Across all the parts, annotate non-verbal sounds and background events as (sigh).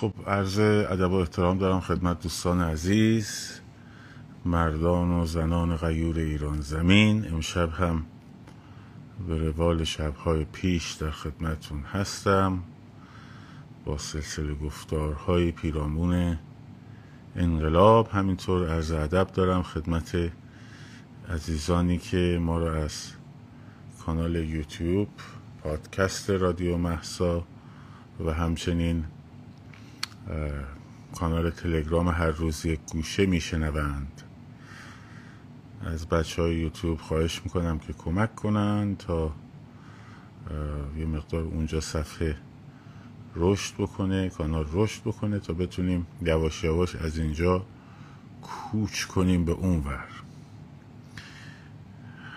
خب عرض ادب و احترام دارم خدمت دوستان عزیز مردان و زنان غیور ایران زمین. امشب هم به روال شبهای پیش در خدمتون هستم با سلسله گفتارهای پیرامون انقلاب. همینطور عرض ادب دارم خدمت عزیزانی که ما را از کانال یوتیوب پادکست رادیو محسا و همچنین کانال تلگرام هر روز یک گوشه میشنوند. از بچه های یوتیوب خواهش می‌کنم که کمک کنند تا یه مقدار اونجا صفحه رشد بکنه کانال رشد بکنه تا بتونیم یواش یواش از اینجا کوچ کنیم به اون ور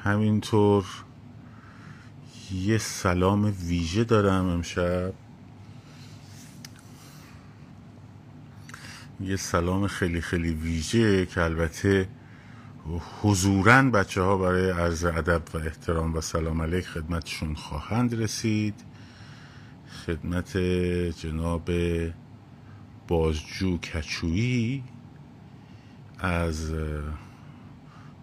همینطور یه سلام ویژه دارم امشب. یه سلام خیلی خیلی ویژه که البته حضورا بچه ها برای عرض ادب و احترام و سلام علیک خدمتشون خواهند رسید. خدمت جناب بازجو کچویی از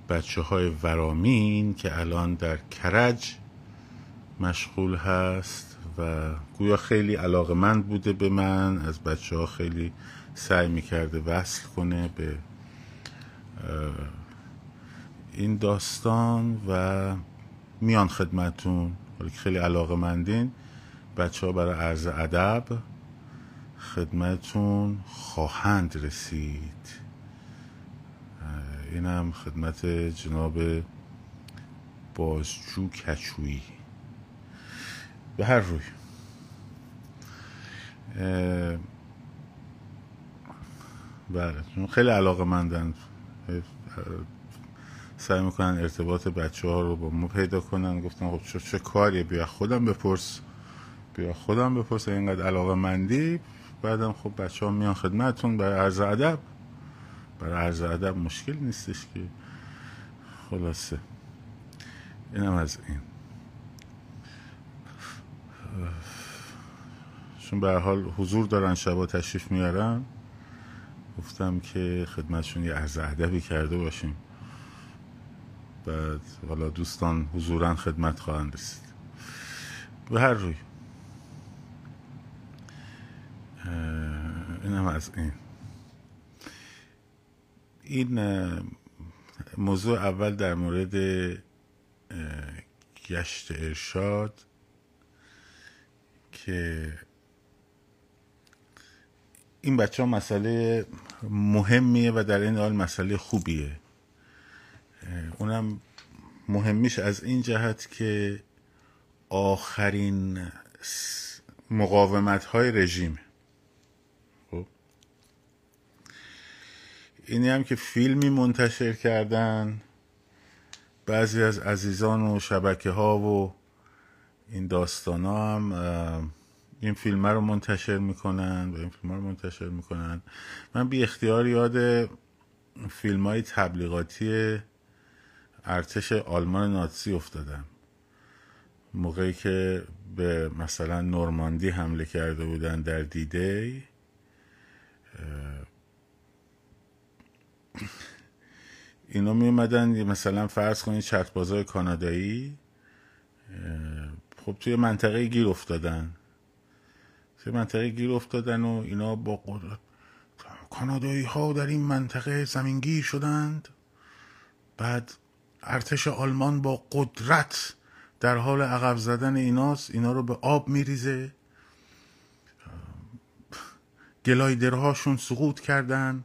بچه های ورامین که الان در کرج مشغول هست و گویا خیلی علاقمند بوده به من از بچه ها خیلی سعی می‌کرده وصل کنه به این داستان و میان خدمتون حالا خیلی علاقه مندین بچه ها برای عرض ادب خدمتون خواهند رسید. اینم خدمت جناب بازجو کچویی. به هر روی. بله. خیلی علاقه مندن سعی می‌کنن ارتباط بچه ها رو با ما پیدا کنن. گفتن خب چه, چه کاریه؟ بیا خودم بپرس. بیا خودم بپرس. اینقدر علاقه مندی بعدم خب بچه ها میان خدمتون برای عرض ادب. برای عرض ادب مشکل نیستش که. خلاصه. اینم از این. چون به حال حضور دارن شبا تشریف میارن. گفتم که خدمتشون یه عرض ادبی کرده باشیم. بعد حالا دوستان حضورا خدمت خواهند رسید. به هر روی. این هم از این. این موضوع اول در مورد گشت ارشاد که این بچه ها مسئله مهمیه و در این حال مسئله خوبیه. اونم مهمیش از این جهت که آخرین مقاومت های رژیم. خب؟ اینی هم که فیلمی منتشر کردن بعضی از عزیزان و شبکه ها و این داستان ها هم این فیلم رو منتشر می‌کنن و این فیلم رو منتشر می‌کنن. من بی اختیار یاد فیلم های تبلیغاتی ارتش آلمان ناتسی افتادم. موقعی که به مثلا نورماندی حمله کرده بودن در دیده اینا می اومدن مثلا فرض کنید چتبازای کانادایی خب توی منطقه گیر افتادن. توی منطقه گیر افتادن و اینا با قدرت کانادایی ها در این منطقه زمینگیر شدند. بعد ارتش آلمان با قدرت در حال عقب زدن ایناست اینا رو به آب میریزه. گلایدرهاشون سقوط کردن.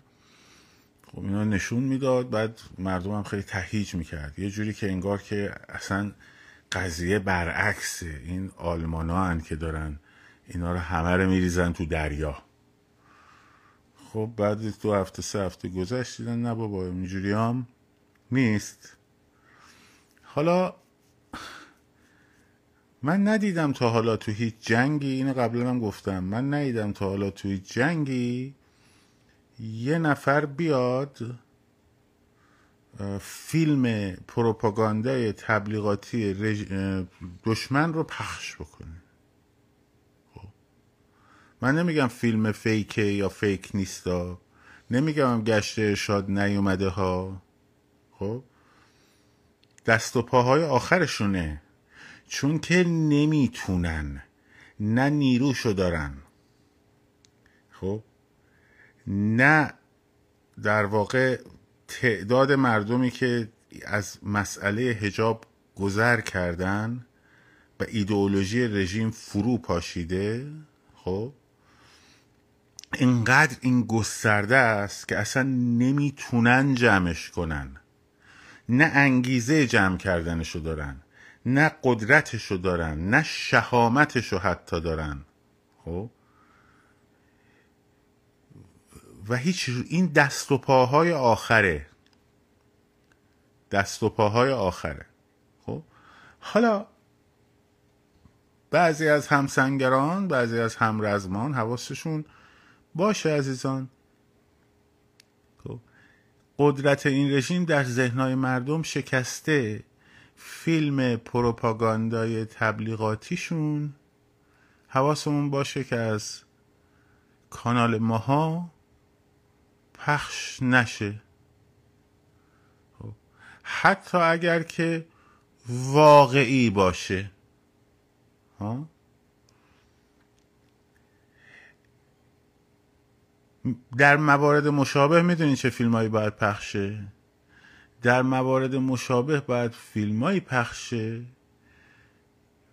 خب اینا نشون می‌داد بعد مردم هم خیلی تهیج می‌کرد. یه جوری که انگار که اصلا قضیه برعکسه این آلمان ها که دارن اینا رو همه رو میریزن تو دریا. خب بعد دو هفته سه هفته گذشت دیدن نه بابا اینجوری هم نیست. حالا من ندیدم تا حالا تو هیچ جنگی اینو قبلا هم گفتم. من ندیدم تا حالا تو هیچ جنگی یه نفر بیاد فیلم پروپاگاندای تبلیغاتی دشمن رو پخش بکنه. من نمیگم فیلم فیکه یا فیک نیستا. نمیگم گشت ارشاد نیومده ها. خب؟ دست و پاهای آخرشونه. چون که نمی‌تونن. نه نیروشو دارن. خب؟ نه در واقع تعداد مردمی که از مسئله هجاب گذر کردن و ایدئولوژی رژیم فرو پاشیده خب؟ اینقدر این گسترده است که اصلا نمی‌تونن جمعش کنن. نه انگیزه جمع کردنشو دارن نه قدرتشو دارن نه شهامتشو حتی دارن. خب؟ و هیچ این دست و پاهای آخره. دست و پاهای آخره. خب؟ حالا بعضی از همسنگران بعضی از همرزمان حواسشون باشه عزیزان. خب. قدرت این رژیم در ذهنهای مردم شکسته. فیلم پروپاگاندای تبلیغاتیشون. حواسمون باشه که از کانال ماها پخش نشه. خب. حتی اگر که واقعی باشه. ها؟ در موارد مشابه می‌دونین چه فیلم هایی باید پخشه؟ در موارد مشابه باید فیلم هایی پخشه؟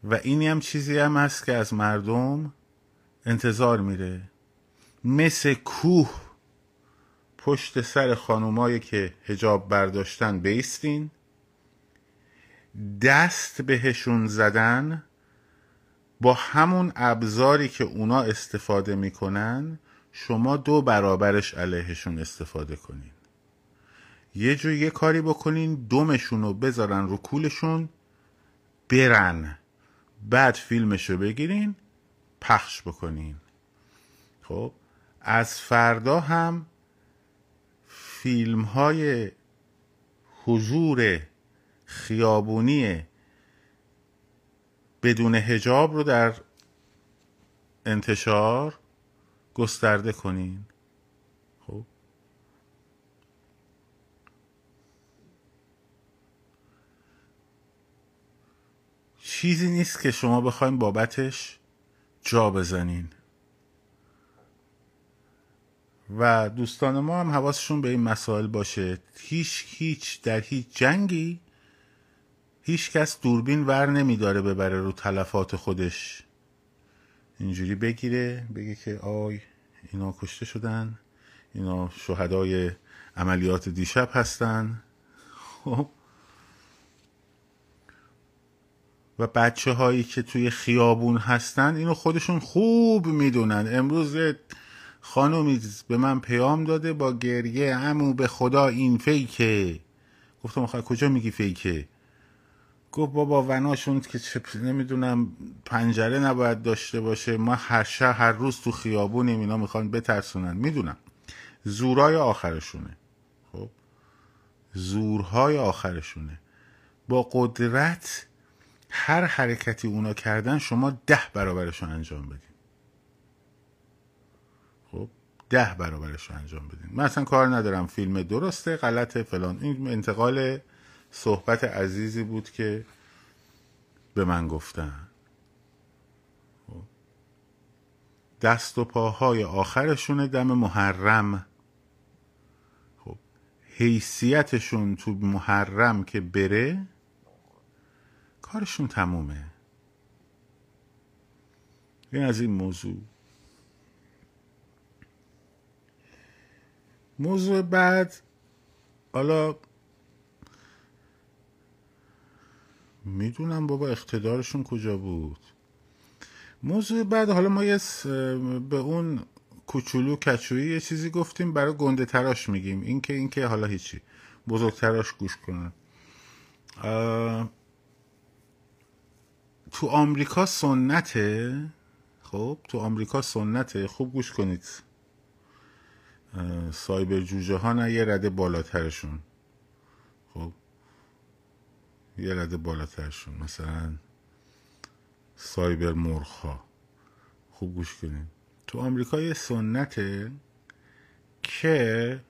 و اینی هم چیزی هم هست که از مردم انتظار میره. مثل کوه پشت سر خانومایی که هجاب برداشتن بیستین دست بهشون زدن با همون ابزاری که اونا استفاده می‌کنن شما دو برابرش علیهشون استفاده کنین. یه جو یه کاری بکنین دومشون رو بذارن رو کولشون برن. بعد فیلمش رو بگیرین پخش بکنین. خب از فردا هم فیلم های حضور خیابونی بدون هجاب رو در انتشار گسترده کنین. خب؟ چیزی نیست که شما بخوایم بابتش جا بزنین. و دوستان ما هم حواسشون به این مسائل باشه. هیچ هیچ در هیچ جنگی هیچ کس دوربین ور نمیداره ببره رو تلفات خودش. اینجوری بگیره بگه که آی اینا کشته شدن اینا شهدای عملیات دیشب هستن. خب. و بچه هایی که توی خیابون هستن اینو خودشون خوب می‌دونن. امروز خانومی به من پیام داده با گریه. امو به خدا این فیکه. گفتم کجا میگی فیکه؟ گفت بابا وناشون که نمی‌دونم پنجره نباید داشته باشه. ما هر شهر هر روز تو خیابونیم اینا می‌خوان بترسونن. می‌دونم. زورای آخرشونه. خب؟ زورهای آخرشونه. با قدرت هر حرکتی اونا کردن شما ده برابرشون انجام بدین. خب؟ ده برابرشون انجام بدین. من اصلا کار ندارم. فیلم درسته غلطه فلان. این انتقال صحبت عزیزی بود که به من گفتن. دست و پاهای آخرشون دم محرم. خب حیثیتشون تو محرم که بره کارشون تمومه. این از این موضوع. موضوع بعد حالا می‌دونم بابا اقتدارشون کجا بود. موضوع بعد حالا ما یه به اون کوچولو کچویی یه چیزی گفتیم برای گنده تراش میگیم. اینکه اینکه حالا هیچی. بزرگتراش گوش کنن. تو آمریکا سنته؟ خب تو آمریکا سنته. خوب گوش کنید. سایبر جوجه ها نه یه رده بالاترشون. خب یه رده بالاترشون مثلا سایبر مرخ ها خوب گوش کنید تو آمریکا یه سنته که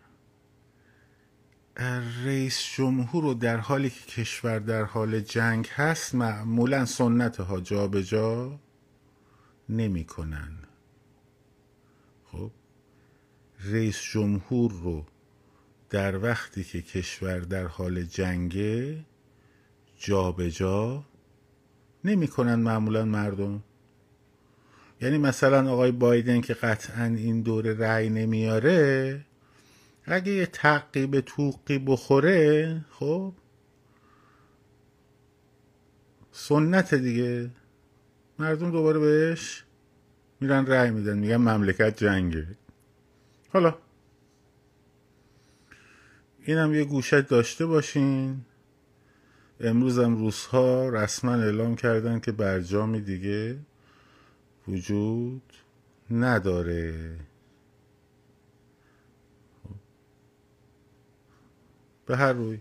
رئیس جمهور رو در حالی که کشور در حال جنگ هست معمولا سنت ها جا به جا نمی‌کنن. خب؟ رئیس جمهور رو در وقتی که کشور در حال جنگه جا به جا نمی‌کنن معمولا مردم. یعنی مثلا آقای بایدن که قطعا این دوره رأی نمیاره اگه یه تقی توقی بخوره خب سنت دیگه. مردم دوباره بهش میرن رأی میدن میگن مملکت جنگه. حالا اینم یه گوشت داشته باشین. امروز هم روزها رسما اعلام کردن که برجامی دیگه وجود نداره. به هر روی.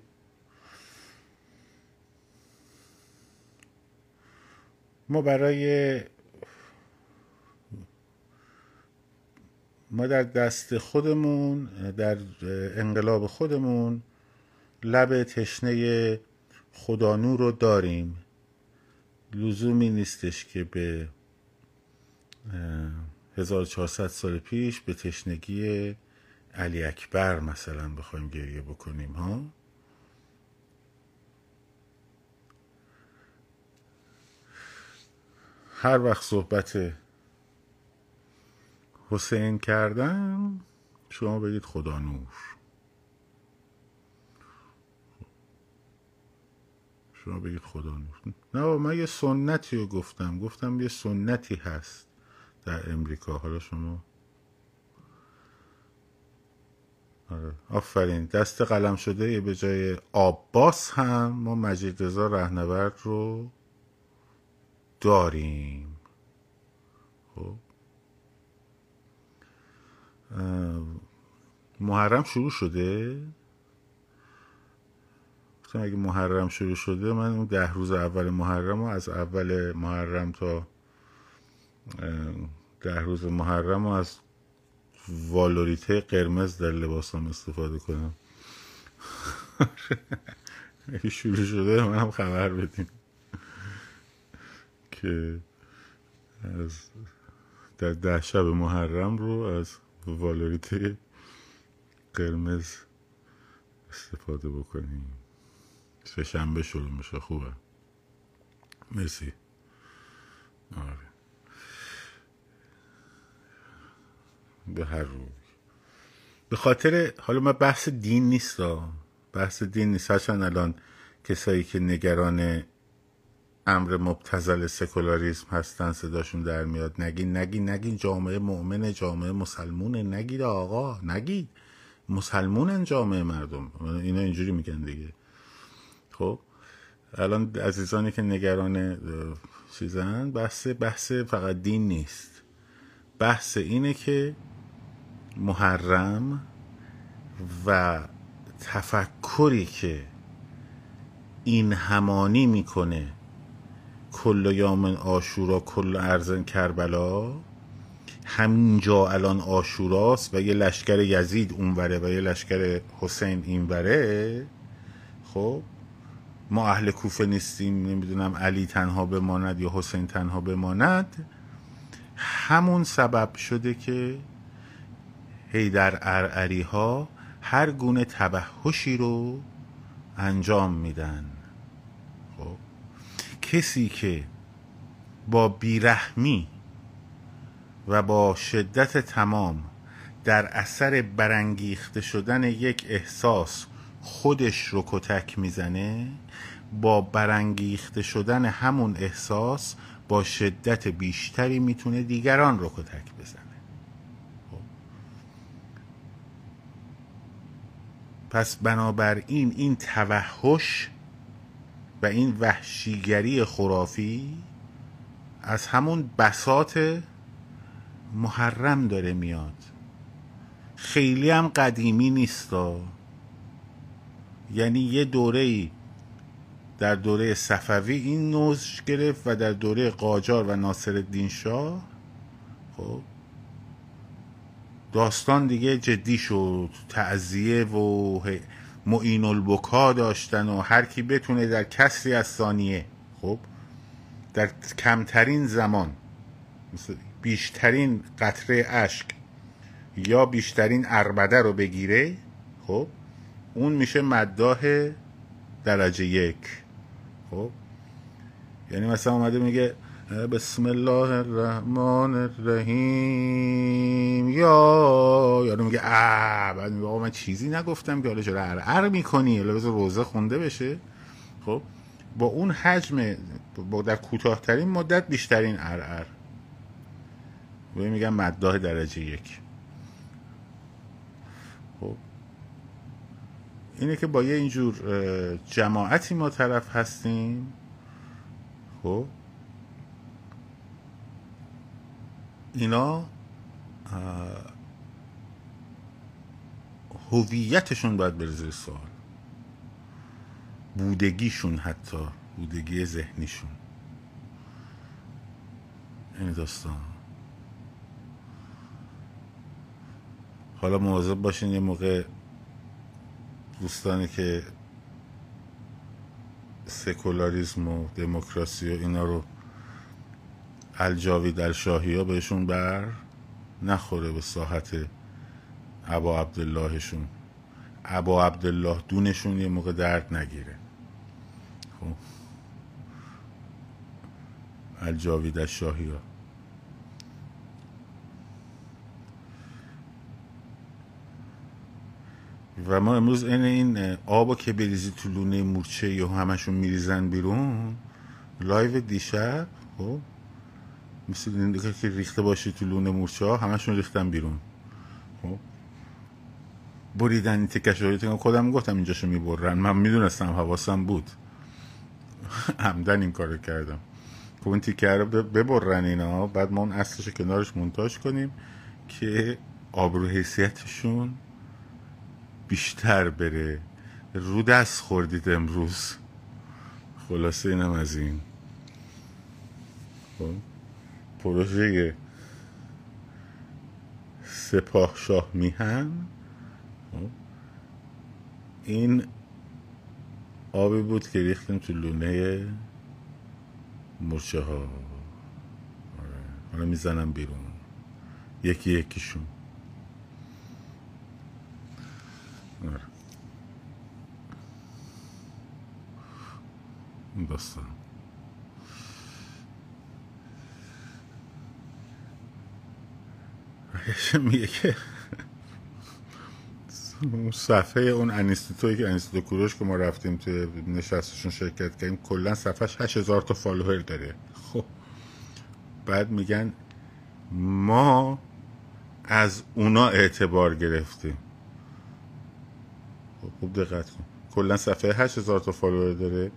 ما برای ما در دست خودمون در انقلاب خودمون لب تشنه خدانو رو داریم. لزومی نیستش که به 1400 سال پیش به تشنگی علی اکبر مثلا بخوایم گریه بکنیم ها؟ هر وقت صحبت حسین کردم شما بگید خدا نور شما بگید خدا نور نه من یه سنتی رو گفتم. گفتم یه سنتی هست در امریکا. حالا شما آره. آفرین. دست قلم شده به جای آباس هم ما مجید رضا رهنورد رو داریم. خب. محرم شروع شده؟ اگه محرم شروع شده من اون ده روز اول محرم و از اول محرم تا ده روز محرم و از والوریته قرمز در لباسم استفاده کنم. (laughs) اگه شروع شده من هم خبر بدیم. (laughs) که از در ده شب محرم رو از والوریته قرمز استفاده بکنیم. سه شنبه شروع میشه. خوبه. مرسی. آره. به هر روی به خاطر حالا ما بحث دین نیست بحث دین نیست. هرچند الان کسایی که نگران امر مبتزل سکولاریسم هستن صداشون در میاد. نگین نگین نگین. جامعه مؤمن جامعه مسلمونه. نگید آقا نگید. مسلمونن جامعه مردم. اینا اینجوری میگن دیگه. خب الان عزیزانی که نگران چیزن بحث بحث فقط دین نیست. بحث اینه که محرم و تفکری که این همانی می‌کنه کل یام آشورا کل ارزن کربلا همینجا الان آشوراست و یه لشکر یزید اونوره و یه لشکر حسین اینوره خب؟ ما اهل کوفه نیستیم نمی‌دونم علی تنها بماند یا حسین تنها بماند. همون سبب شده که در ارعری ها هر گونه تبهشی رو انجام میدن. خب کسی که با بیرحمی و با شدت تمام در اثر برانگیخته شدن یک احساس خودش رو کتک می‌زنه با برانگیخته شدن همون احساس با شدت بیشتری می‌تونه دیگران رو کتک بزنه. پس بنابراین این توحش و این وحشیگری خرافی از همون بسات محرم داره میاد. خیلی هم قدیمی نیستا یعنی یه دوره ای در دوره صفوی این نوش گرفت و در دوره قاجار و ناصر الدین شاه. خب. داستان دیگه جدی شد. تعذیه و معین البکا داشتن و هر کی بتونه در کسری از ثانیه. خب. در کمترین زمان بیشترین قطره اشک یا بیشترین اربده رو بگیره خب اون میشه مداح درجه یک. خب؟ یعنی مثلا اومده میگه بسم الله الرحمن الرحیم. یا یارو میگه اه بعد میگه من چیزی نگفتم که حالا چرا ار می‌کنی؟ حالا روزه خونده بشه. خب؟ با اون حجم با در کوتاهترین مدت بیشترین ار ار میگن مداح درجه یک. اینه که با یه اینجور جماعتی ما طرف هستیم. خب؟ اینا هویتشون باید بره زیر سوال. بودگیشون حتی بودگی ذهنیشون. این داستان. حالا مواظب باشین یه موقع دوستانی که سکولاریزم و دموکراسی و اینا رو الجاوی در شاهی ها بهشون بر نخوره به ساحت عبا عبداللهشون. عبا عبدالله دونشون یه موقع درد نگیره. خب. الجاوی در شاهی ها. و ما امروز این این آب که بریزی تو لونه مورچه یا همشون میریزن بیرون لایو دیشب خب مثل این که ریخته باشی تو لونه مورچه ها همشون ریختن بیرون خب. بریدن این تکش خودم گفتم اینجاشو می‌برن من می‌دونستم حواسم بود. (laughs) همدن این کارو کردم. خب این تیکه رو ببرن اینا بعد ما اون اصلش کنارش منتاج کنیم که آبرو حیثیتشون بیشتر بره. رو دست خوردید امروز. خلاصه اینم از این. خب. پروژه سپاه شاه میهن. خب، این آبی بود که ریختیم تو لونه مرچه ها آره. حالا می‌زنم بیرون. یکی یکیشون آره. این داستان. (laughs) میگه که صفحه اون انیستیتوی که انیستیتو کوروش که ما رفتیم توی نشستشون شرکت کردیم کلا صفحش هشت هزار تا follower داره. خب. بعد میگن ما از اونا اعتبار گرفتیم. خوب دقت کن. کلا صفحه هشت هزار تا follower داره.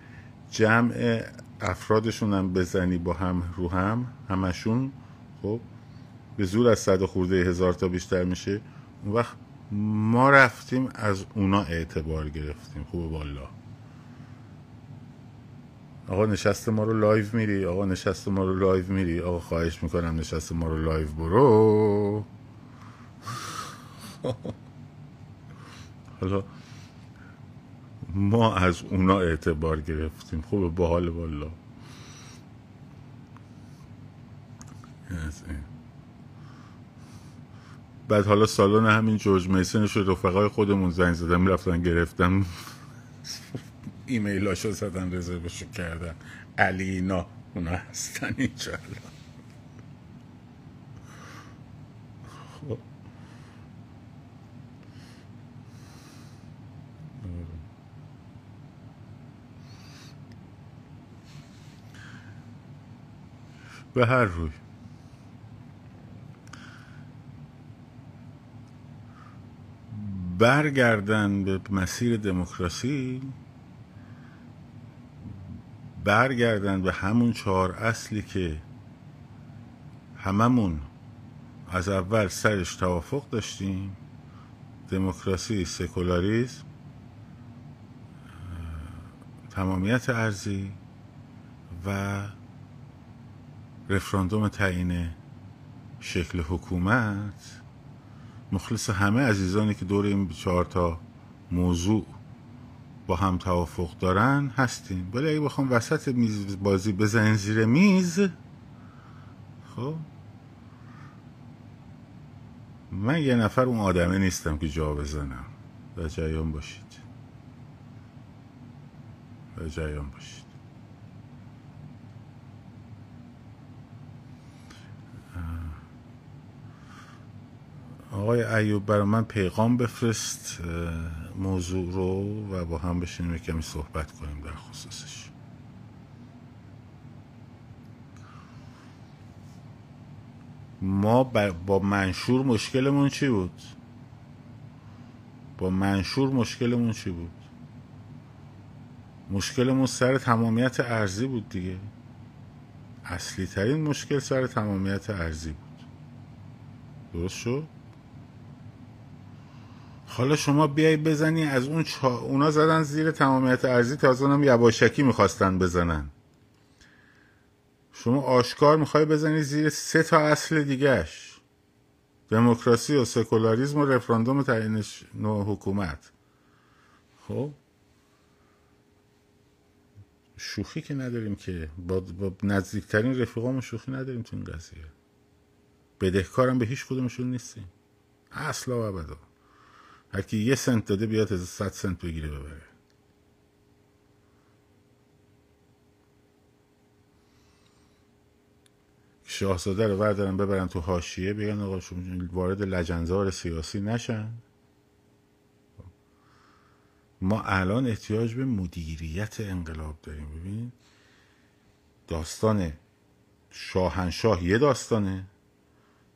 جمع افرادشون هم بزنی با هم رو هم همشون خب به زور از صد خورده هزار تا بیشتر میشه. اون وقت ما رفتیم از اونا اعتبار گرفتیم. خوب بالا آقا نشست ما رو live میری؟ آقا نشست ما رو live میری؟ آقا خواهش می‌کنم نشست ما رو live برو. (laughs) حالا ما از اونا اعتبار گرفتیم. خوب باحال بالا بعد حالا سالن همین جورج میسنش رفقای خودمون زنگ زدن می‌رفتن گرفتم ایمیلاشو زدن رزروشو کردن. علینا اونا هستن اینجا خب به هر روی. برگردن به مسیر دموکراسی برگردن به همون چهار اصلی که هممون از اول سرش توافق داشتیم دموکراسی سکولاریزم تمامیت ارزی و رفراندوم تعیین شکل حکومت. مخلص همه عزیزانی که دور این چهار تا موضوع با هم توافق دارن هستیم. ولی اگه بخوام وسط میز بازی بزنین زیر میز خب من یه نفر اون آدمه نیستم که جا بزنم. در جریان باشید. در جریان باشید. آقای ایوب برای من پیغام بفرست موضوع رو و با هم بشینیم کمی صحبت کنیم در خصوصش. ما با منشور مشکلمون چی بود؟ با منشور مشکلمون چی بود؟ مشکلمون سر تمامیت ارزی بود دیگه. اصلی ترین مشکل سر تمامیت ارزی بود. درست شد؟ حالا شما بیای بزنی از اون چا... اونا زدن زیر تمامیت ارزی تازه هم یواشکی می‌خواستن بزنن. شما آشکار می‌خوای بزنی زیر سه تا اصل دیگهش. دموکراسی و سکولاریزم و رفراندوم تعیین نوع حکومت. خب؟ شوخی که نداریم که با, با نزدیکترین رفیقامون شوخی نداریم تو این قضیه. بدهکارم به هیچ کدومشون نیستیم. اصلا و ابدا. هر کی یه سنت داده بیاد از صد سنت بگیره ببره. شاهزاده رو بردارن ببرن تو حاشیه بگن آقا وارد لجنزار سیاسی نشن. ما الان احتیاج به مدیریت انقلاب داریم. ببین داستان شاهنشاه یه داستانه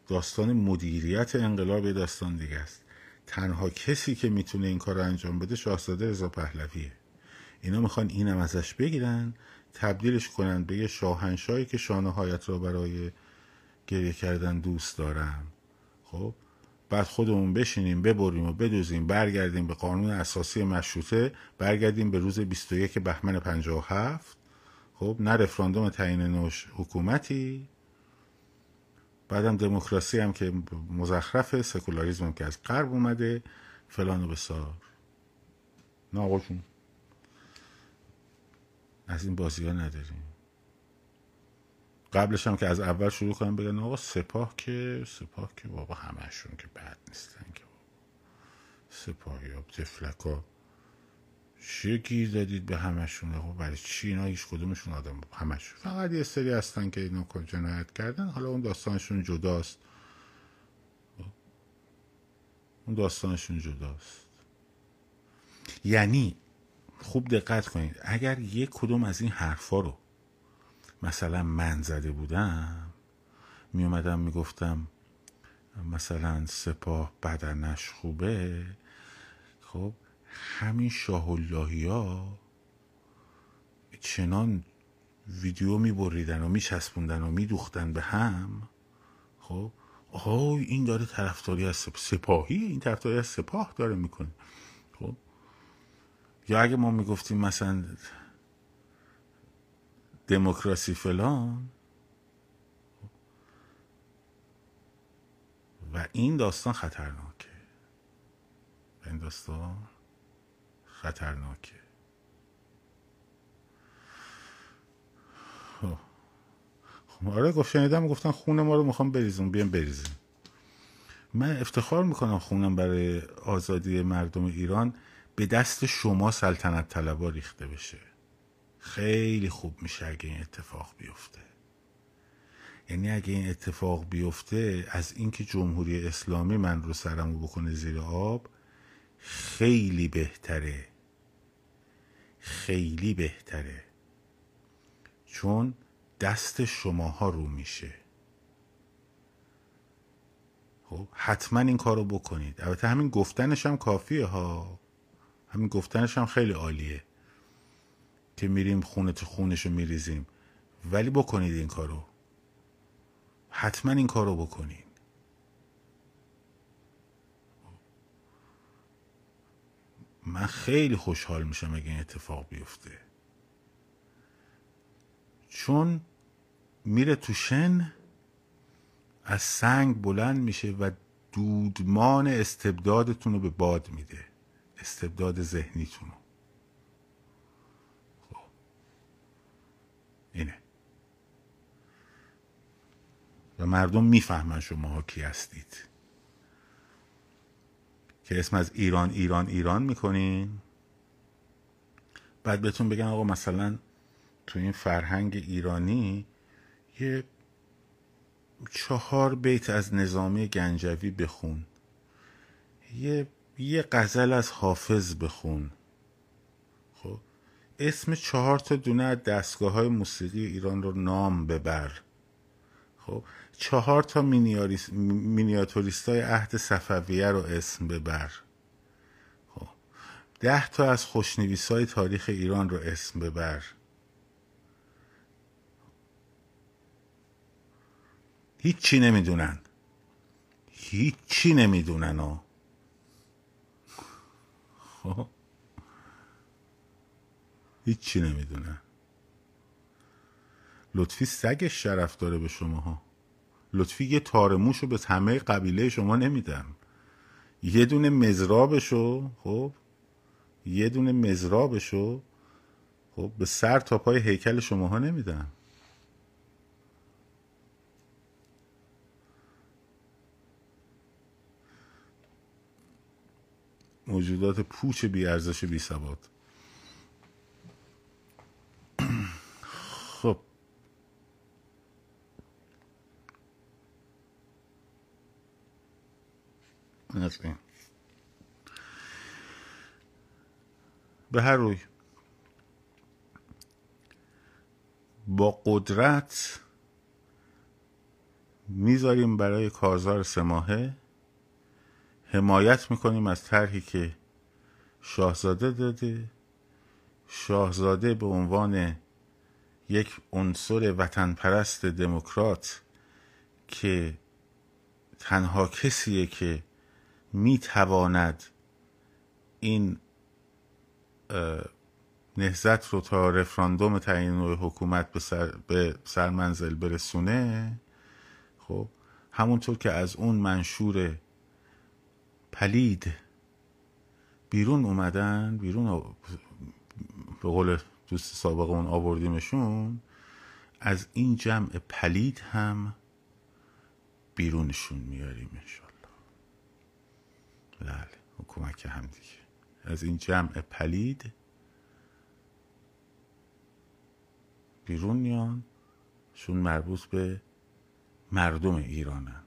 داستان مدیریت انقلاب یه داستان دیگه است. تنها کسی که می‌تونه این کار رو انجام بده شاهزاده رضا پهلویه. اینا می‌خوان اینم ازش بگیرن تبدیلش کنن به یه شاهنشاهی که شانهایت را برای گریه کردن دوست دارم خب بعد خودمون بشینیم ببریم و بدوزیم برگردیم به قانون اساسی مشروطه برگردیم به روز 21 بهمن 57 خب نه رفراندوم تعیین نوش حکومتی بعدم دموکراسی هم که مزخرفه سکولاریزم هم که از غرب اومده فلان و بسار. نه آقاشون از این بازی ها نداریم. قبلش هم که از اول شروع کنم بگن آقا سپاه که سپاه که بابا همشون که بد نیستن که. سپاهی ها تفلک ها چیه گیر دادید به همشون. آقا برای چی اینا هیچ کدومشون آدم همشون. فقط یه سری هستن که اینا جنایت کردن. حالا اون داستانشون جداست. اون داستانشون جداست. یعنی خوب دقت کنید. اگر یک کدوم از این حرفا رو مثلا من زده بودم می اومدم می گفتم مثلا سپاه بدنش خوبه. خب همین شاه اللهی ها چنان ویدیو می بریدن و می چسبوندن و می دوختن به هم خب؟ آهای این داره طرفداری از سپاهی این طرفداری از سپاه داره می‌کنه خب؟ یا اگه ما می‌گفتیم مثلا دموکراسی فلان و این داستان خطرناکه. این داستان خطرناکه. خب. خب آره گفت شنیدم گفتن خون ما رو می‌خوام بریزم بیام بریزیم. من افتخار می‌کنم خونم برای آزادی مردم ایران به دست شما سلطنت طلبا ریخته بشه. خیلی خوب میشه اگه این اتفاق بیفته. یعنی اگه این اتفاق بیفته از اینکه جمهوری اسلامی من رو سرمو بکنه زیر آب خیلی بهتره. خیلی بهتره. چون دست شماها رو میشه. خب حتما این کارو بکنید. البته همین گفتنش هم کافیه ها. همین گفتنش هم خیلی عالیه. که میریم خونه تو خونش رو میریزیم. ولی بکنید این کارو. حتما این کارو بکنید. من خیلی خوشحال میشم اگه این اتفاق بیفته. چون میره تو شن از سنگ بلند میشه و دودمان استبدادتون رو به باد میده. استبداد ذهنیتون رو. خب. اینه. و مردم می‌فهمن شما کی هستید. که اسم از ایران ایران ایران می‌کنین بعد بهتون بگن آقا مثلا تو این فرهنگ ایرانی یه چهار بیت از نظامی گنجوی بخون. یه یه غزل از حافظ بخون. خب؟ اسم چهار تا دونه از دستگاه های موسیقی ایران رو نام ببر. خب چهار تا مینیاتوریست های عهد صفویه رو اسم ببر. خب ده تا از خوشنویس های تاریخ ایران رو اسم ببر. هیچی نمی‌دونن. هیچی نمی‌دونن ها خب هیچی نمی‌دونن. لطفی سگش شرف داره به شما ها لطفی یه تارموش به همه قبیله شما نمیدم. یه دونه مزرابشو خب؟ یه دونه مزرابشو خب؟ به سر تا پای هیکل شماها نمیدم. موجودات پوچ بی ارزش بی ثبات. به هر روی. با قدرت می‌ذاریم برای کارزار سه حمایت می‌کنیم از طرحی که شاهزاده داده. شاهزاده به عنوان یک عنصر وطن پرست دموکرات که تنها کسیه که می‌تواند این نهزت رو تا رفراندوم تعیین نوع حکومت به, سر، به سرمنزل برسونه خب همونطور که از اون منشور پلید بیرون اومدن بیرون به قول دوست سابق اون آوردیمشون از این جمع پلید هم بیرونشون میاریم انشالله بله حکومت هم دیگه. از این جمع پلید. بیرون میان. شون مربوط به مردم ایرانن.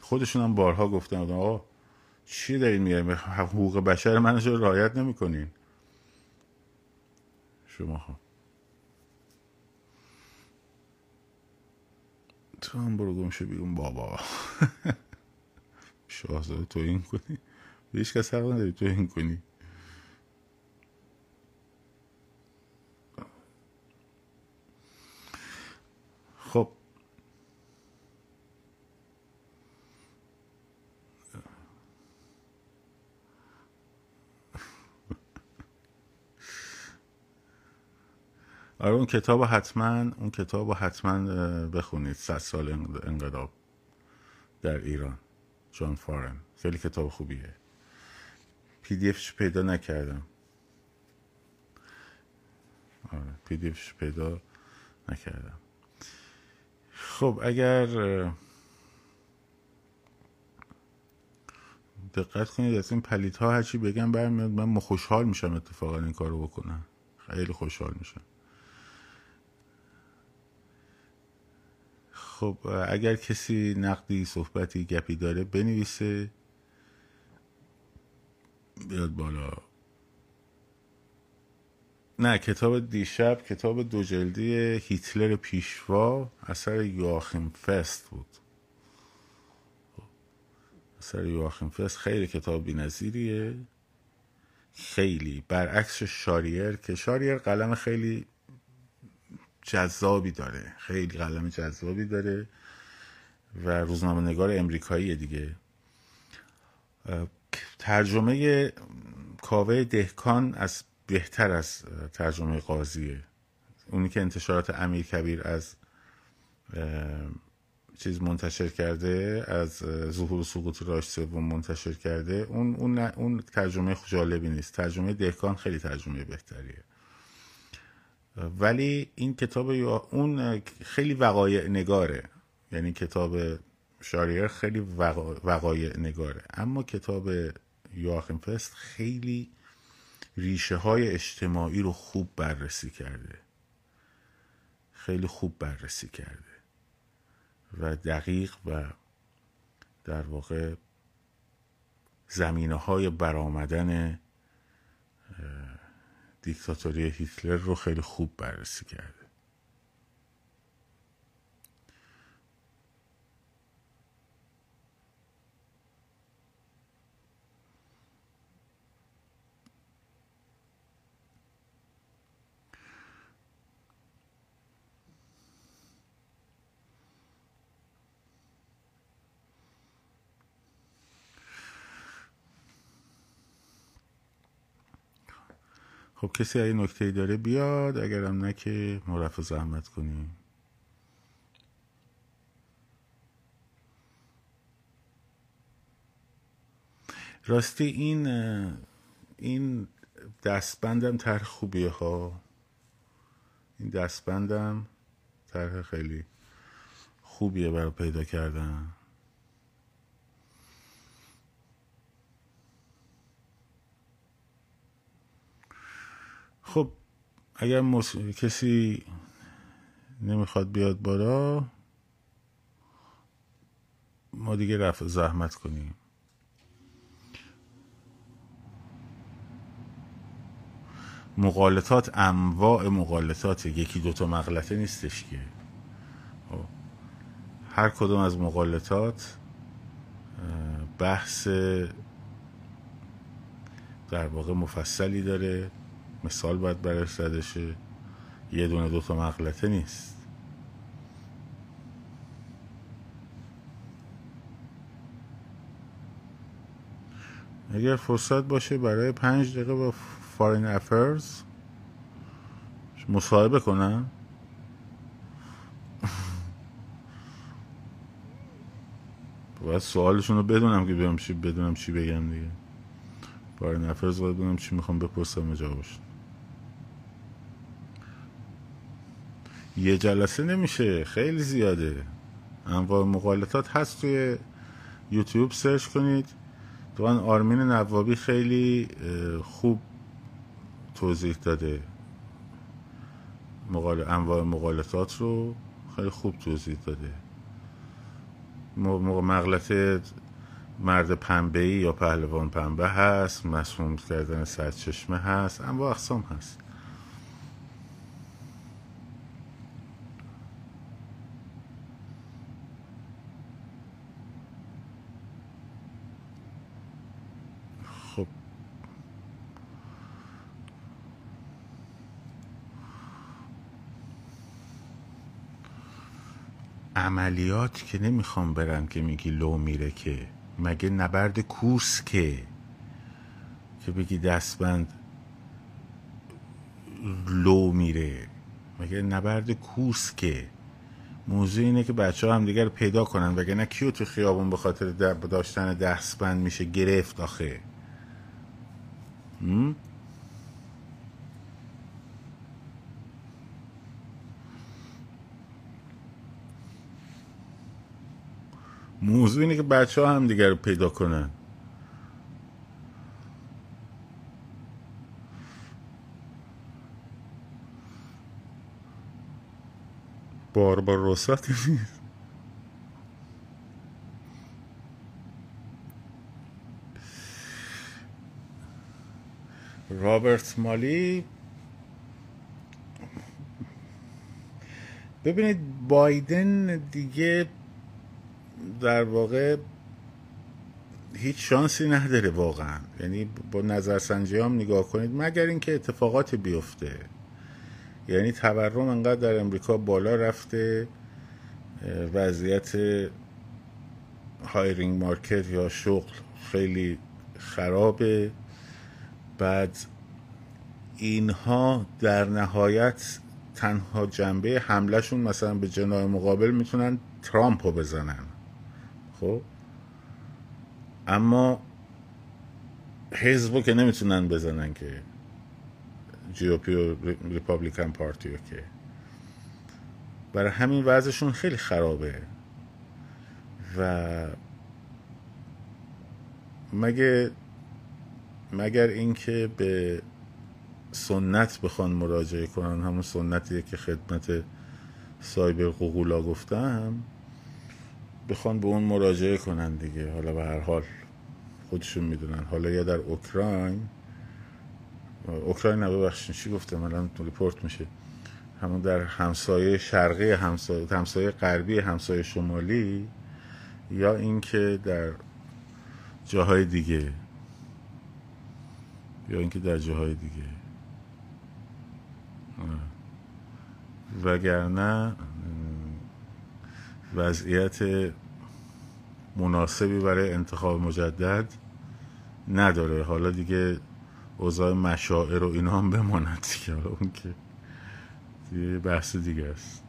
خودشون هم بارها گفتن آقا چی دارین میگه حقوق بشر من رو رعایت نمی‌کنین؟ شما ها تو هم برو گمشه بیرون؟ بابا. (laughs) شاهزاده تو این کنی هیچ کس حق نداری تو این کنی خب آره اون کتاب حتما اون کتاب حتما بخونید. صد سال انقلاب در ایران. جان فارن. خیلی کتاب خوبیه. PDF ش پیدا نکردم. آره PDF ش پیدا نکردم. خب اگر دقت کنید از این پلیت ها هرچی بگم برمیاد من خوشحال میشم اتفاقا این کارو بکنم. خیلی خوشحال میشم. خب اگر کسی نقدی صحبتی گپی داره بنویسه. بیاد بالا. نه کتاب دیشب کتاب دو جلدی هیتلر پیشوا اثر یواخیم فست بود. اثر یواخیم فست خیلی کتاب نظیریه خیلی برعکس شاریر که شاریر قلم خیلی جذابی داره. خیلی قلم جذابی داره و روزنامه نگار امریکایی دیگه ترجمه کاوه دهکان از بهتر از ترجمه قاضیه. اونی که انتشارات امیر کبیر از چیز منتشر کرده از ظهور و سقوط راش سوم منتشر کرده. اون اون اون ترجمه جالبی نیست. ترجمه دهکان خیلی ترجمه بهتریه. ولی این کتاب اون خیلی وقایع نگاره. یعنی کتاب شاریر خیلی وقایع نگاره. اما کتاب یواخیم فست خیلی ریشه های اجتماعی رو خوب بررسی کرده. خیلی خوب بررسی کرده. و دقیق و در واقع زمینه های برآمدن دیکتاتوری هیتلر رو خیلی خوب بررسی کرده خب کسی اگه نکته داره بیاد اگرم نه که مرفع زحمت کنیم راستی این این دستبندم طرح خوبیه ها. این دستبندم طرح خیلی خوبیه برای پیدا کردن. خب اگر مس... کسی نمی‌خواد بیاد بالا ما دیگه رفع زحمت کنیم. مقالطات انواع مقالطات یکی دوتا مغلطه نیستش که. خب. هر کدوم از مقالطات بحث در واقع مفصلی داره. مثال باید براش زده یه دونه دوتا مغلطه نیست. اگر فرصت باشه برای پنج دقیقه با فارین افرز مصاحبه کنم. باید سوالشون رو بدونم که بیام چی بدونم چی بگم دیگه. فارین افرز باید بدونم چی می‌خوام بپرسم جوابش یه جلسه نمیشه خیلی زیاده. انواع مقالطات هست توی یوتیوب سرچ کنید. تو آرمین نوابی خیلی خوب توضیح داده مقال... انواع مقالطات رو. خیلی خوب توضیح داده. مغلط مرد پنبه یا پهلوان پنبه هست مسموم کردن سرچشمه هست انواع اقسام هست. عملیات که نمی‌خوام برن که میگی لو میره که. مگه نبرد کورس که؟ که بگی دستبند لو میره. مگه نبرد کورس که؟ موضوع اینه که بچه ها هم دیگر پیدا کنن وگرنه کیو تو خیابون به خاطر داشتن دستبند میشه گرفت آخه. موضوع اینه که بچه ها هم دیگر رو پیدا کنن. بار بار رسط نیست. رابرت مالی. ببینید بایدن دیگه در واقع هیچ شانسی نداره واقعا. یعنی با نظرسنجی هم نگاه کنید مگر اینکه اتفاقات بیفته. یعنی تورم انقدر در امریکا بالا رفته وضعیت هایرینگ مارکت یا شغل خیلی خرابه. بعد اینها در نهایت تنها جنبه حملهشون مثلا به جناه مقابل می‌تونن ترامپ رو بزنن. خب؟ اما حزبو که نمی‌تونن بزنن که جی او پی و ریپابلیکن رو که. برای همین وضعشون خیلی خرابه. و مگه مگر اینکه به سنت بخوان مراجعه کنن؟ همون سنتیه که خدمت سایبر قوقولا گفتم. بخوان به اون مراجعه کنن دیگه. حالا به هر حال خودشون می‌دونن. حالا یا در اوکراین اوکراین ببخشید. چی گفتم؟ الان ریپورت میشه. همون در همسایه شرقی همسایه همسایه غربی همسایه شمالی یا اینکه در جاهای دیگه. یا اینکه در جاهای دیگه. وگرنه وضعیت مناسبی برای انتخاب مجدد نداره. حالا دیگه اوضاع مشاعر و اینا هم بماند که اون که یه بحث دیگه است.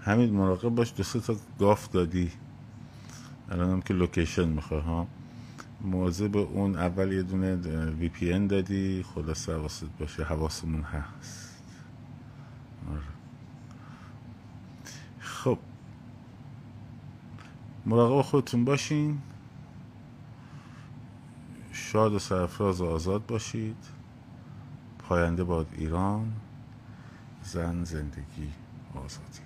همین مراقب باش دو تا گاف دادی. الان هم که location می‌خواه ها؟ موضوع به اون اول یه دونه VPN دادی خلاصه حواست باشه حواسمون هست. آره. خب. مراقب خودتون باشین. شاد و سرفراز و آزاد باشید. پاینده باد ایران. زن زندگی آزادی.